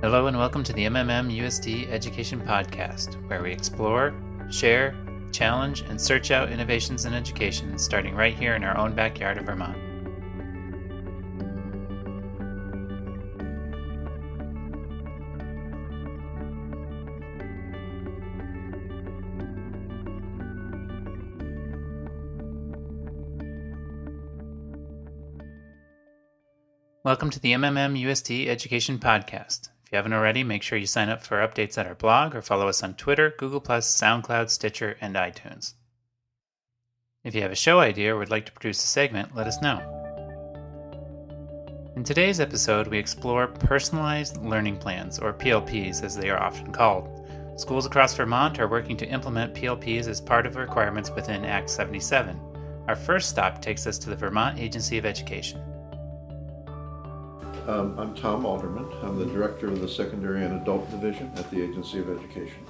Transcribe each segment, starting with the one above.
Hello and welcome to the MMM USD Education Podcast, where we explore, share, challenge, and search out innovations in education starting right here in our own backyard of Vermont. Welcome to the MMM USD Education Podcast. If you haven't already, make sure you sign up for updates at our blog or follow us on Twitter, Google, SoundCloud, Stitcher, and iTunes. If you have a show idea or would like to produce a segment, let us know. In today's episode, we explore personalized learning plans, or PLPs as they are often called. Schools across Vermont are working to implement PLPs as part of requirements within Act 77. Our first stop takes us to the Vermont Agency of Education. Um, I'm Tom Alderman. I'm the director of the Secondary and Adult Division at the Agency of Education.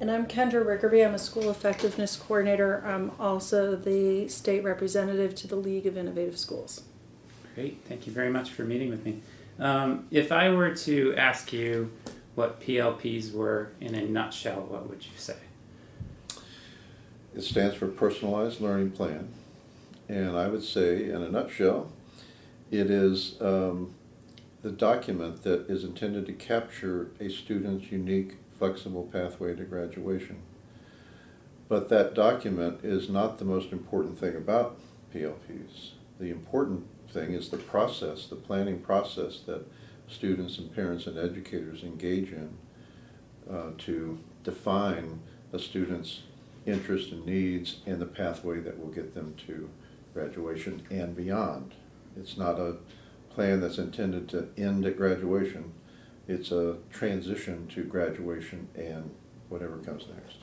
And I'm Kendra Rickerby. I'm a school effectiveness coordinator. I'm also the state representative to the League of Innovative Schools. Great. Thank you very much for meeting with me. Um, if I were to ask you what PLPs were in a nutshell, what would you say? It stands for Personalized Learning Plan. And I would say, in a nutshell, it is um, the document that is intended to capture a student's unique, flexible pathway to graduation. But that document is not the most important thing about PLPs. The important thing is the process, the planning process that students and parents and educators engage in uh, to define a student's interests and needs and the pathway that will get them to graduation and beyond. It's not a plan that's intended to end at graduation. It's a transition to graduation and whatever comes next.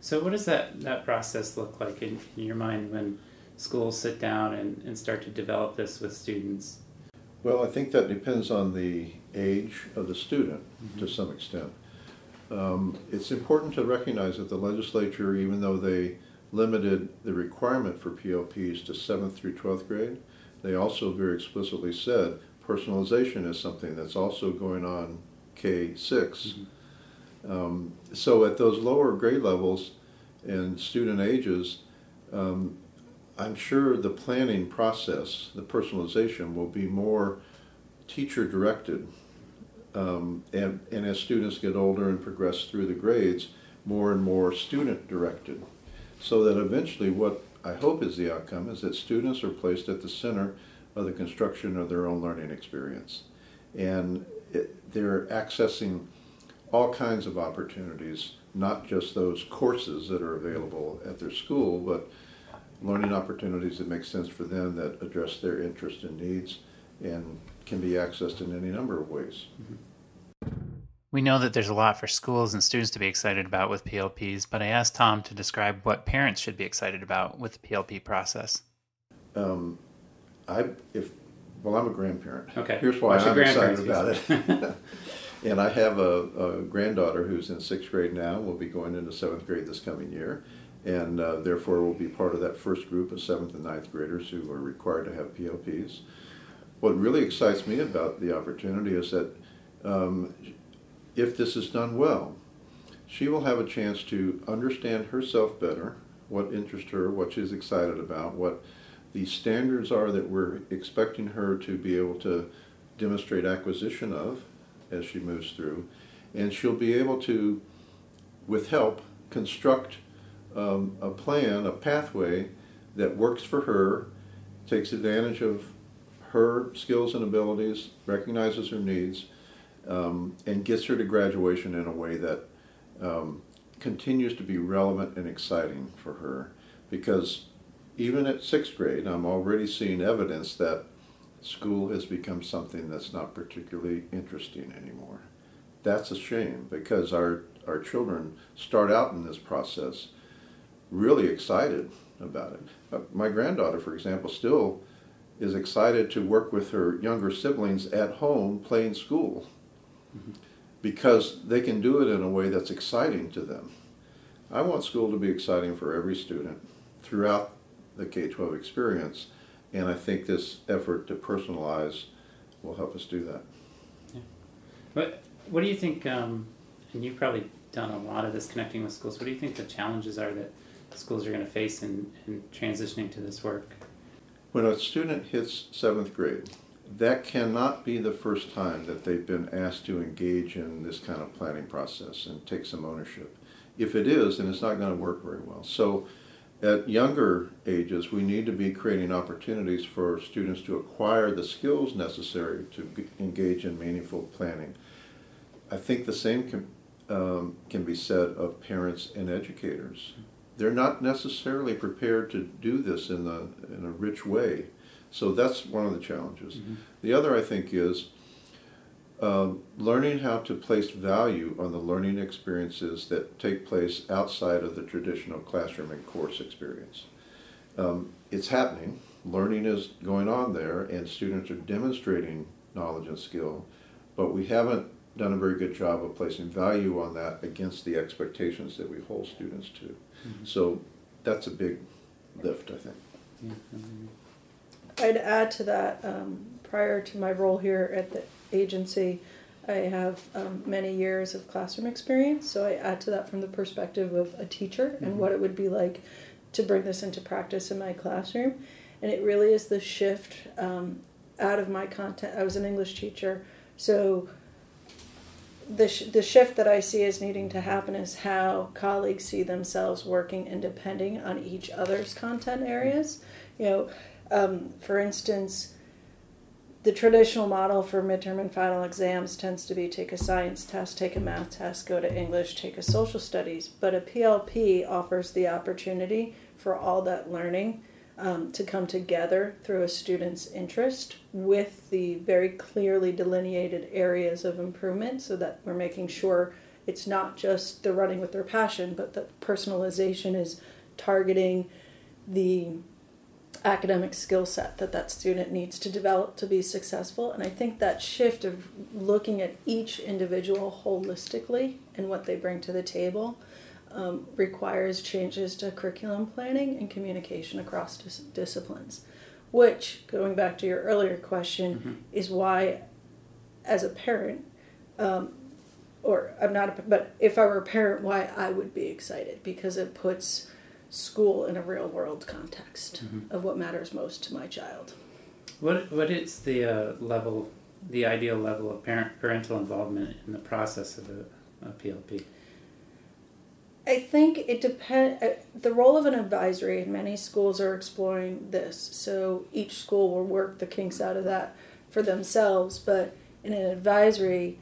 So, what does that, that process look like in, in your mind when schools sit down and, and start to develop this with students? Well, I think that depends on the age of the student mm-hmm. to some extent. Um, it's important to recognize that the legislature, even though they limited the requirement for PLPs to 7th through 12th grade, they also very explicitly said personalization is something that's also going on K 6. Mm-hmm. Um, so at those lower grade levels and student ages, um, I'm sure the planning process, the personalization, will be more teacher directed. Um, and, and as students get older and progress through the grades, more and more student directed. So that eventually, what I hope is the outcome is that students are placed at the center of the construction of their own learning experience. And it, they're accessing all kinds of opportunities, not just those courses that are available at their school, but learning opportunities that make sense for them that address their interests and needs and can be accessed in any number of ways. Mm-hmm. We know that there's a lot for schools and students to be excited about with PLPs, but I asked Tom to describe what parents should be excited about with the PLP process. Um, I if well, I'm a grandparent. Okay. Here's why I'm excited about it. and I have a, a, granddaughter who's in sixth grade now. Will be going into seventh grade this coming year, and uh, therefore will be part of that first group of seventh and ninth graders who are required to have PLPs. What really excites me about the opportunity is that um, if this is done well, she will have a chance to understand herself better, what interests her, what she's excited about, what the standards are that we're expecting her to be able to demonstrate acquisition of as she moves through, and she'll be able to, with help, construct um, a plan, a pathway that works for her, takes advantage of her skills and abilities, recognizes her needs, um, and gets her to graduation in a way that um, continues to be relevant and exciting for her. Because even at sixth grade, I'm already seeing evidence that school has become something that's not particularly interesting anymore. That's a shame because our, our children start out in this process really excited about it. Uh, my granddaughter, for example, still is excited to work with her younger siblings at home playing school mm-hmm. because they can do it in a way that's exciting to them. I want school to be exciting for every student throughout the K 12 experience, and I think this effort to personalize will help us do that. Yeah. What What do you think? Um, and you've probably done a lot of this connecting with schools. What do you think the challenges are that schools are going to face in, in transitioning to this work? When a student hits seventh grade, that cannot be the first time that they've been asked to engage in this kind of planning process and take some ownership. If it is, then it's not going to work very well. So, at younger ages, we need to be creating opportunities for students to acquire the skills necessary to engage in meaningful planning. I think the same can, um, can be said of parents and educators. They're not necessarily prepared to do this in, the, in a rich way. So that's one of the challenges. Mm-hmm. The other, I think, is um, learning how to place value on the learning experiences that take place outside of the traditional classroom and course experience. Um, it's happening, learning is going on there, and students are demonstrating knowledge and skill, but we haven't done a very good job of placing value on that against the expectations that we hold students to. Mm-hmm. So that's a big lift, I think. Mm-hmm. I'd add to that, um, prior to my role here at the agency, I have um, many years of classroom experience, so I add to that from the perspective of a teacher mm-hmm. and what it would be like to bring this into practice in my classroom. And it really is the shift um, out of my content. I was an English teacher, so the, sh- the shift that I see as needing to happen is how colleagues see themselves working and depending on each other's content areas. You know, um, for instance, the traditional model for midterm and final exams tends to be take a science test, take a math test, go to English, take a social studies. But a PLP offers the opportunity for all that learning um, to come together through a student's interest with the very clearly delineated areas of improvement so that we're making sure it's not just they're running with their passion, but that personalization is targeting the academic skill set that that student needs to develop to be successful and i think that shift of looking at each individual holistically and what they bring to the table um, requires changes to curriculum planning and communication across dis- disciplines which going back to your earlier question mm-hmm. is why as a parent um, or i'm not a, but if i were a parent why i would be excited because it puts school in a real world context mm-hmm. of what matters most to my child. What what is the uh, level, the ideal level of parent parental involvement in the process of a, a PLP? I think it depends. Uh, the role of an advisory, and many schools are exploring this. So each school will work the kinks out of that for themselves. But in an advisory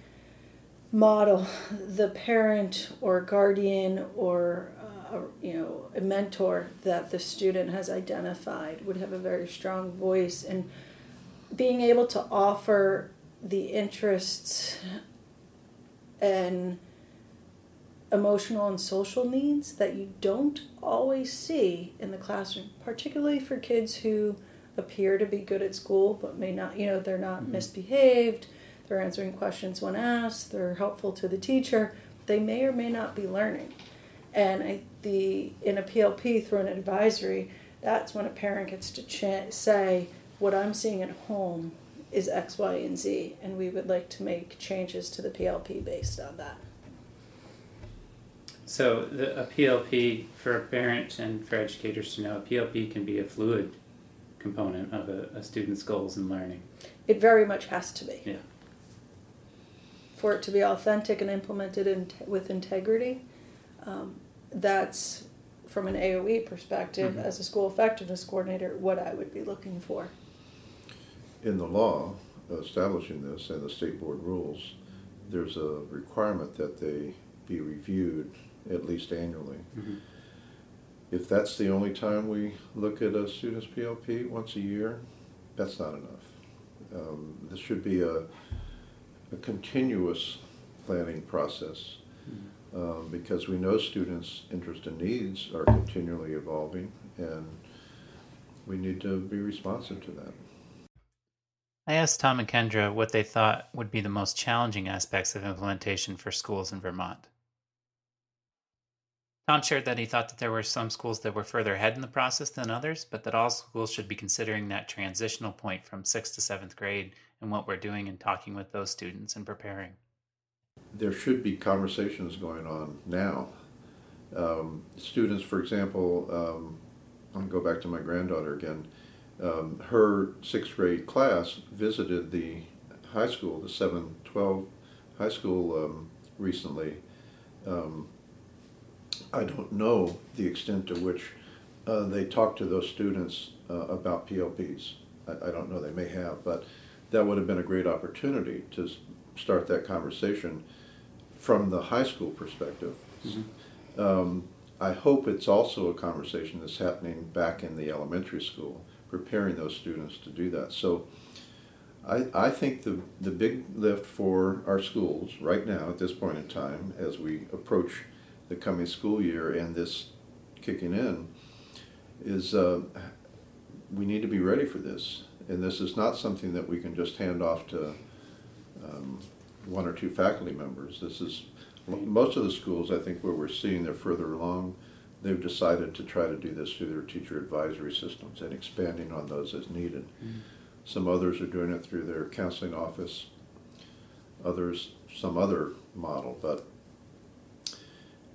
model, the parent or guardian or a, you know a mentor that the student has identified would have a very strong voice and being able to offer the interests and emotional and social needs that you don't always see in the classroom particularly for kids who appear to be good at school but may not you know they're not mm-hmm. misbehaved they're answering questions when asked they're helpful to the teacher they may or may not be learning and I, the in a PLP through an advisory, that's when a parent gets to ch- say, "What I'm seeing at home is X, Y, and Z, and we would like to make changes to the PLP based on that." So the, a PLP for a parent and for educators to know, a PLP can be a fluid component of a, a student's goals and learning. It very much has to be. Yeah. For it to be authentic and implemented in, with integrity, um, that's from an AOE perspective, mm-hmm. as a school effectiveness coordinator, what I would be looking for. In the law establishing this and the state board rules, there's a requirement that they be reviewed at least annually. Mm-hmm. If that's the only time we look at a student's PLP once a year, that's not enough. Um, this should be a, a continuous planning process um, because we know students' interests and needs are continually evolving, and we need to be responsive to that. I asked Tom and Kendra what they thought would be the most challenging aspects of implementation for schools in Vermont. Tom shared that he thought that there were some schools that were further ahead in the process than others, but that all schools should be considering that transitional point from sixth to seventh grade and what we're doing and talking with those students and preparing. There should be conversations going on now. Um, students, for example, um, I'll go back to my granddaughter again. Um, her sixth grade class visited the high school, the 712 high school, um, recently. Um, I don't know the extent to which uh, they talked to those students uh, about PLPs. I, I, don't know, they may have, but that would have been a great opportunity to start that conversation from the high school perspective. Mm-hmm. Um, I hope it's also a conversation that's happening back in the elementary school, preparing those students to do that. So I, I think the, the big lift for our schools right now at this point in time, as we approach the coming school year and this kicking in, is uh, we need to be ready for this. And this is not something that we can just hand off to um, one or two faculty members. This is most of the schools, I think, where we're seeing they're further along, they've decided to try to do this through their teacher advisory systems and expanding on those as needed. Mm-hmm. Some others are doing it through their counseling office, others some other model, but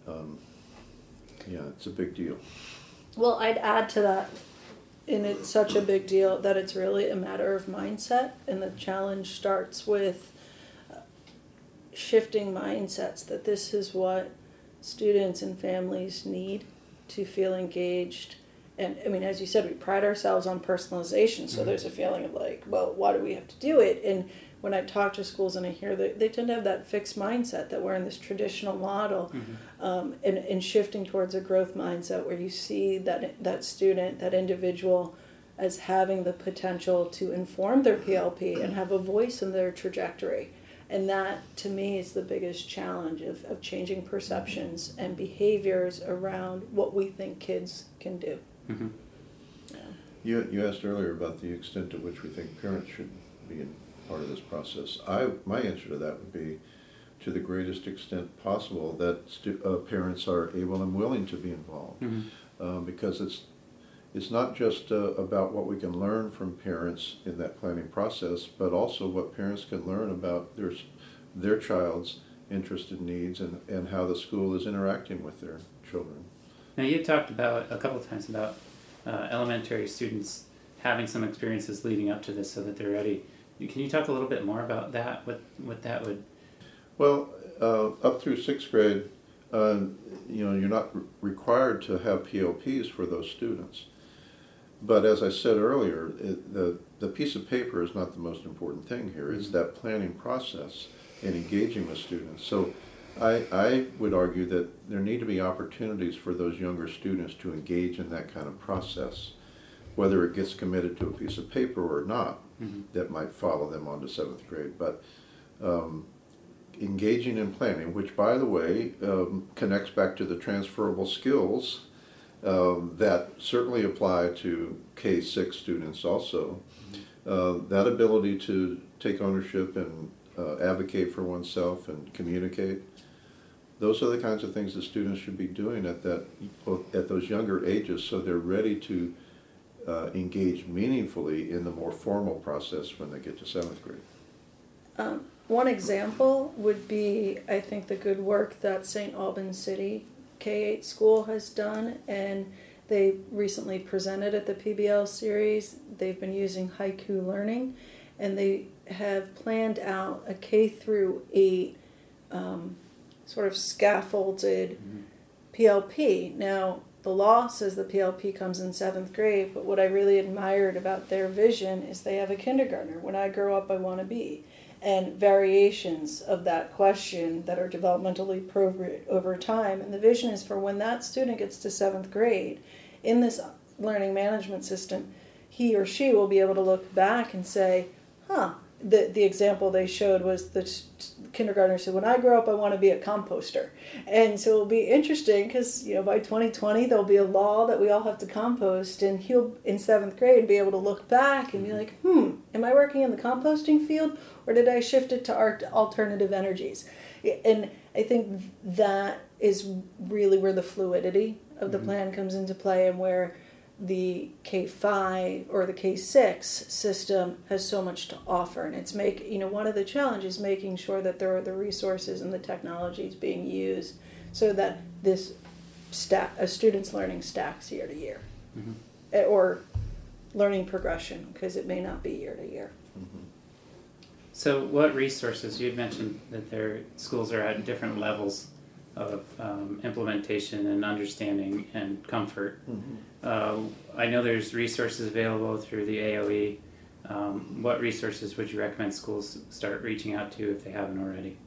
um, yeah, it's a big deal. Well, I'd add to that, and it's such a big deal that it's really a matter of mindset, and the challenge starts with shifting mindsets that this is what students and families need to feel engaged. And I mean, as you said, we pride ourselves on personalization, so mm-hmm. there's a feeling of like, well, why do we have to do it? And when I talk to schools and I hear that they tend to have that fixed mindset that we're in this traditional model, mm-hmm. um, and, and shifting towards a growth mindset where you see that that student, that individual, as having the potential to inform their PLP and have a voice in their trajectory and that to me is the biggest challenge of, of changing perceptions and behaviors around what we think kids can do mm-hmm. yeah. you, you asked earlier about the extent to which we think parents should be in part of this process I, my answer to that would be to the greatest extent possible that stu- uh, parents are able and willing to be involved mm-hmm. um, because it's it's not just uh, about what we can learn from parents in that planning process, but also what parents can learn about their their child's and needs and, and how the school is interacting with their children. Now you talked about a couple of times about uh, elementary students having some experiences leading up to this so that they're ready. Can you talk a little bit more about that? What what that would? Well, uh, up through sixth grade, uh, you know, you're not re- required to have PLPs for those students. But as I said earlier, it, the, the piece of paper is not the most important thing here. It's mm-hmm. that planning process and engaging with students. So I, I would argue that there need to be opportunities for those younger students to engage in that kind of process, whether it gets committed to a piece of paper or not, mm-hmm. that might follow them on to seventh grade. But um, engaging in planning, which by the way um, connects back to the transferable skills um, that certainly apply to K 6 students also. Uh, that ability to take ownership and uh, advocate for oneself and communicate. Those are the kinds of things that students should be doing at that at those younger ages, so they're ready to uh, engage meaningfully in the more formal process when they get to seventh grade. Um, one example would be, I think, the good work that St. Albans City K 8 school has done, and they recently presented at the PBL series. They've been using haiku learning, and they have planned out a K through 8 um, sort of scaffolded mm-hmm. PLP. Now, the law says the PLP comes in seventh grade, but what I really admired about their vision is they have a kindergartner. When I grow up, I want to be and variations of that question that are developmentally appropriate over time. And the vision is for when that student gets to seventh grade in this learning management system, he or she will be able to look back and say, huh, the, the example they showed was the kindergartner said, "When I grow up, I want to be a composter," and so it'll be interesting because you know by 2020 there'll be a law that we all have to compost, and he'll in seventh grade be able to look back and be like, "Hmm, am I working in the composting field, or did I shift it to art alternative energies?" And I think that is really where the fluidity of the mm-hmm. plan comes into play, and where the K five or the K six system has so much to offer, and it's make you know one of the challenges making sure that there are the resources and the technologies being used so that this stack a student's learning stacks year to year, Mhm. Eh, or learning progression because it may not be year to year. So, what resources you had mentioned that their schools are at different levels of um, implementation and understanding and comfort. Uh, I know there's resources available through the AOE. Um, what resources would you recommend schools start reaching out to if they haven't already?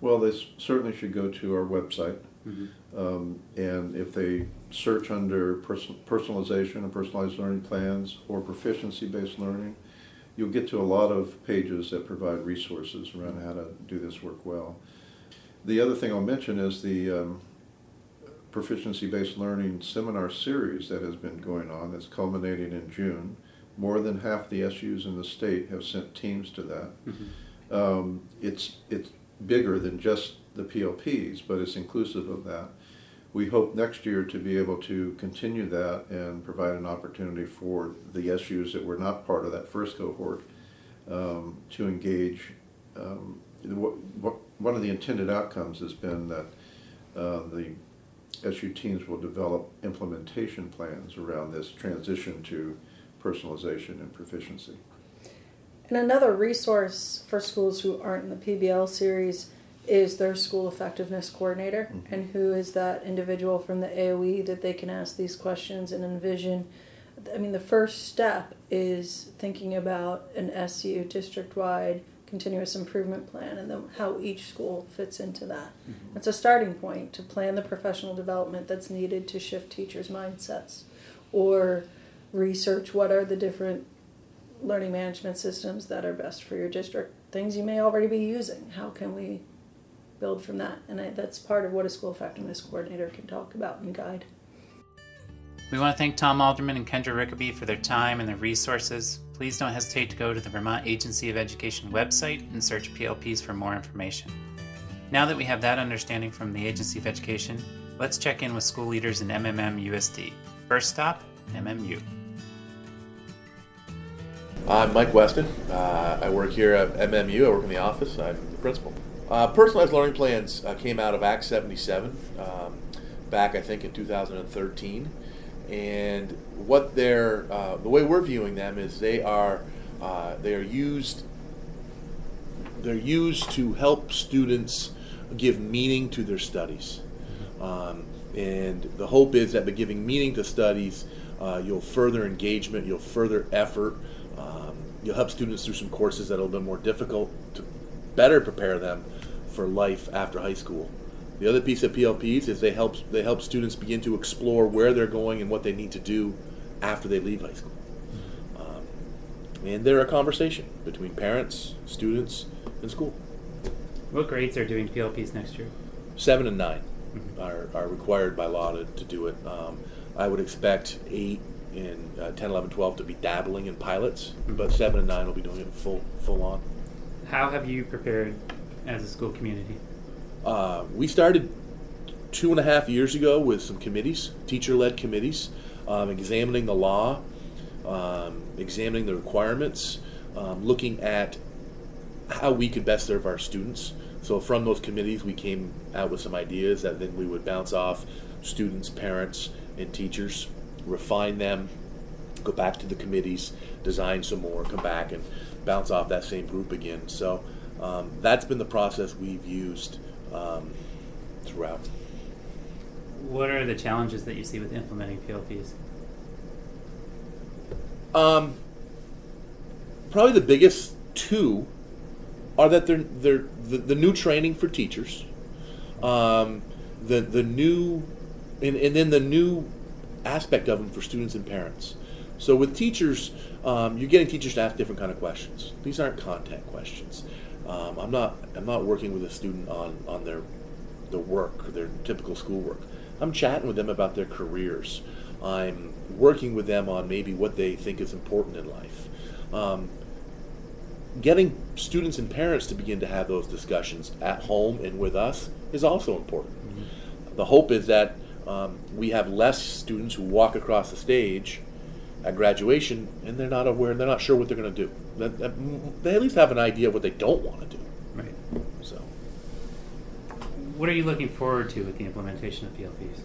Well, they certainly should go to our website, Mhm. um, and if they search under person- personalization and personalized learning plans or proficiency-based learning, you'll get to a lot of pages that provide resources around how to do this work well. The other thing I'll mention is the um, proficiency-based learning seminar series that has been going on, that's culminating in June. More than half the SUs in the state have sent teams to that. Mhm. Um, it's it's bigger than just the PLPs, but it's inclusive of that. We hope next year to be able to continue that and provide an opportunity for the SUs that were not part of that first cohort um, to engage. Um, what, what, one of the intended outcomes has been that uh, the SU teams will develop implementation plans around this transition to personalization and proficiency. And another resource for schools who aren't in the PBL series is their school effectiveness coordinator, Mhm. and who is that individual from the AOE that they can ask these questions and envision. I mean, the first step is thinking about an SU district wide continuous improvement plan and then how each school fits into that. It's a starting point to plan the professional development that's needed to shift teachers' mindsets or research what are the different learning management systems that are best for your district. Things you may already be using. How can we build from that? And I, that's part of what a school effectiveness coordinator can talk about and guide. We want to thank Tom Alderman and Kendra Rickerby for their time and their resources. Please don't hesitate to go to the Vermont Agency of Education website and search PLPs for more information. Now that we have that understanding from the Agency of Education, let's check in with school leaders in MMM USD. First stop, MMU. I'm Mike Weston. Uh, I work here at MMU. I work in the office. I'm the principal. Uh, personalized learning plans uh, came out of Act 77 um, back, I think, in 2013. And what they're, uh, the way we're viewing them is they are, uh, they are used, they're used to help students give meaning to their studies. Um, and the hope is that by giving meaning to studies, uh, you'll further engagement, you'll further effort, um, you'll help students through some courses that are a little bit more difficult to better prepare them for life after high school. The other piece of PLPs is they help they help students begin to explore where they're going and what they need to do after they leave high school. Um, and they're a conversation between parents, students, and school. What grades are doing PLPs next year? Seven and 9 are, are required by law to, to do it. Um, I would expect eight and uh, 10, 11, 12 to be dabbling in pilots, but seven and nine will be doing it full full on. How have you prepared as a school community? Uh, we started two and a half years ago with some committees, teacher-led committees, um, examining the law, um, examining the requirements, um, looking at how we could best serve our students. So from those committees, we came out with some ideas that then we would bounce off students, parents, and teachers, refine them, go back to the committees, design some more, come back and bounce off that same group again. So um, that's been the process we've used um, throughout. What are the challenges that you see with implementing PLPs? Um, probably the biggest two are that they're they're the, the new training for teachers, um, the the new, and, and then the new aspect of them for students and parents. So with teachers, um, you're getting teachers to ask different kind of questions. These aren't content questions. Um, I'm not I'm not working with a student on on their their work, their typical schoolwork. I'm chatting with them about their careers. I'm working with them on maybe what they think is important in life. Um, getting students and parents to begin to have those discussions at home and with us is also important. The hope is that um, we have less students who walk across the stage at graduation and they're not aware, and they're not sure what they're going to do. They at least have an idea of what they don't want to do. Right. So, what are you looking forward to with the implementation of PLPs?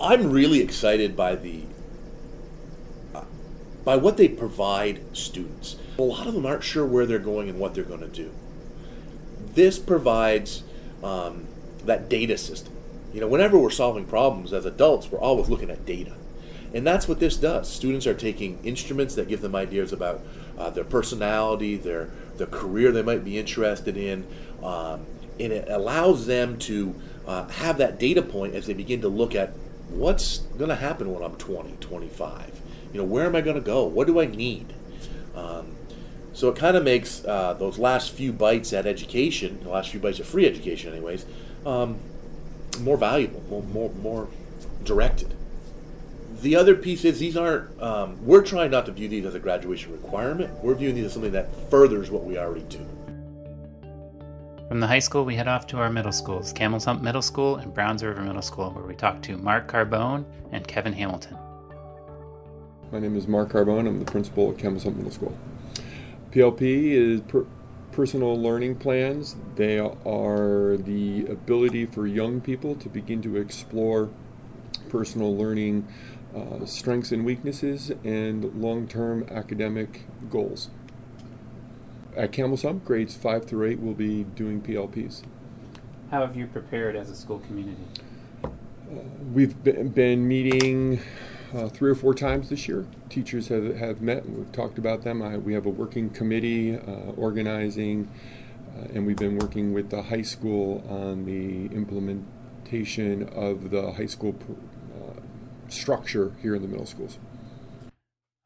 I'm really excited by the uh, by what they provide students. A lot of them aren't sure where they're going and what they're going to do. This provides um, that data system. You know, whenever we're solving problems as adults, we're always looking at data. And that's what this does. Students are taking instruments that give them ideas about uh, their personality, their, their career they might be interested in, um, and it allows them to uh, have that data point as they begin to look at what's going to happen when I'm 20, 25. You know, where am I going to go? What do I need? Um, so it kind of makes uh, those last few bites at education, the last few bites of free education, anyways, um, more valuable, more, more, more directed. The other piece is these aren't, um, we're trying not to view these as a graduation requirement. We're viewing these as something that furthers what we already do. From the high school, we head off to our middle schools Camel's Hump Middle School and Browns River Middle School, where we talk to Mark Carbone and Kevin Hamilton. My name is Mark Carbone. I'm the principal at Camel's Hump Middle School. PLP is per- personal learning plans. They are the ability for young people to begin to explore personal learning uh, strengths and weaknesses and long term academic goals. At Camel's Hump, grades 5 through 8 will be doing PLPs. How have you prepared as a school community? Uh, we've been meeting uh, three or four times this year. Teachers have, have met and we've talked about them. I, we have a working committee uh, organizing, uh, and we've been working with the high school on the implementation of the high school uh, structure here in the middle schools.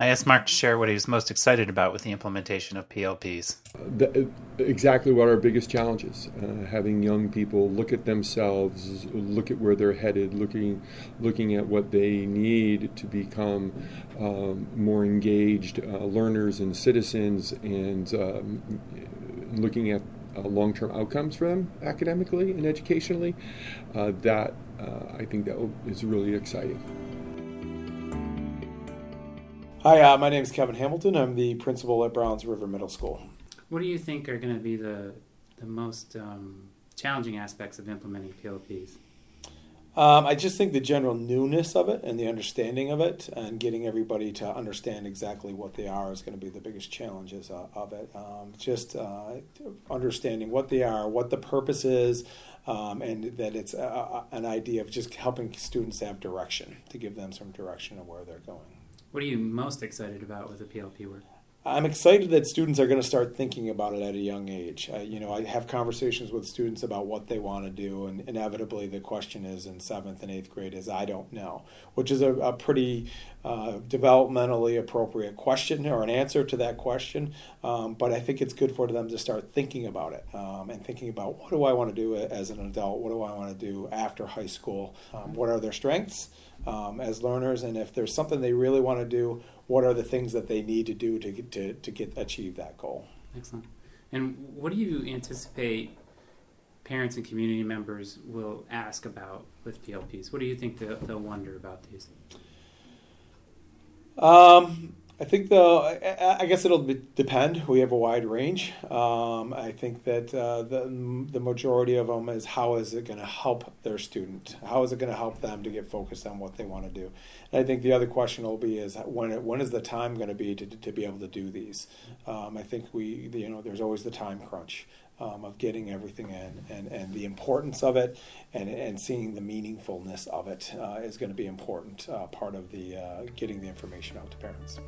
I asked Mark to share what he was most excited about with the implementation of PLPs. The, exactly what our biggest challenge is uh, having young people look at themselves, look at where they're headed, looking, looking at what they need to become um, more engaged uh, learners and citizens, and um, looking at uh, long term outcomes for them academically and educationally. Uh, that uh, I think that is really exciting. Hi, uh, my name is Kevin Hamilton. I'm the principal at Browns River Middle School. What do you think are going to be the the most um, challenging aspects of implementing PLPs? Um, I just think the general newness of it and the understanding of it, and getting everybody to understand exactly what they are, is going to be the biggest challenges uh, of it. Um, just uh, understanding what they are, what the purpose is, um, and that it's a, a, an idea of just helping students have direction to give them some direction of where they're going. What are you most excited about with the PLP work? I'm excited that students are going to start thinking about it at a young age. You know, I have conversations with students about what they want to do, and inevitably the question is in seventh and eighth grade is I don't know, which is a, a pretty uh, developmentally appropriate question or an answer to that question. Um, but I think it's good for them to start thinking about it um, and thinking about what do I want to do as an adult? What do I want to do after high school? Um, what are their strengths? Um, as learners, and if there's something they really want to do, what are the things that they need to do to get, to, to get achieve that goal. Excellent. And what do you anticipate parents and community members will ask about with PLPs? What do you think they'll, they'll wonder about these? Um, I think though, I guess it'll depend. We have a wide range. Um, I think that uh, the the majority of them is how is it going to help their student? How is it going to help them to get focused on what they want to do? And I think the other question will be is when it, when is the time going to be to to be able to do these? Um, I think we you know there's always the time crunch. Um, of getting everything in and, and the importance of it and, and seeing the meaningfulness of it uh, is going to be important uh, part of the uh, getting the information out to parents.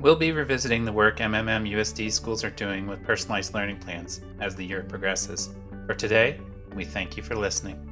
We'll be revisiting the work MMM USD schools are doing with personalized learning plans as the year progresses. For today, we thank you for listening.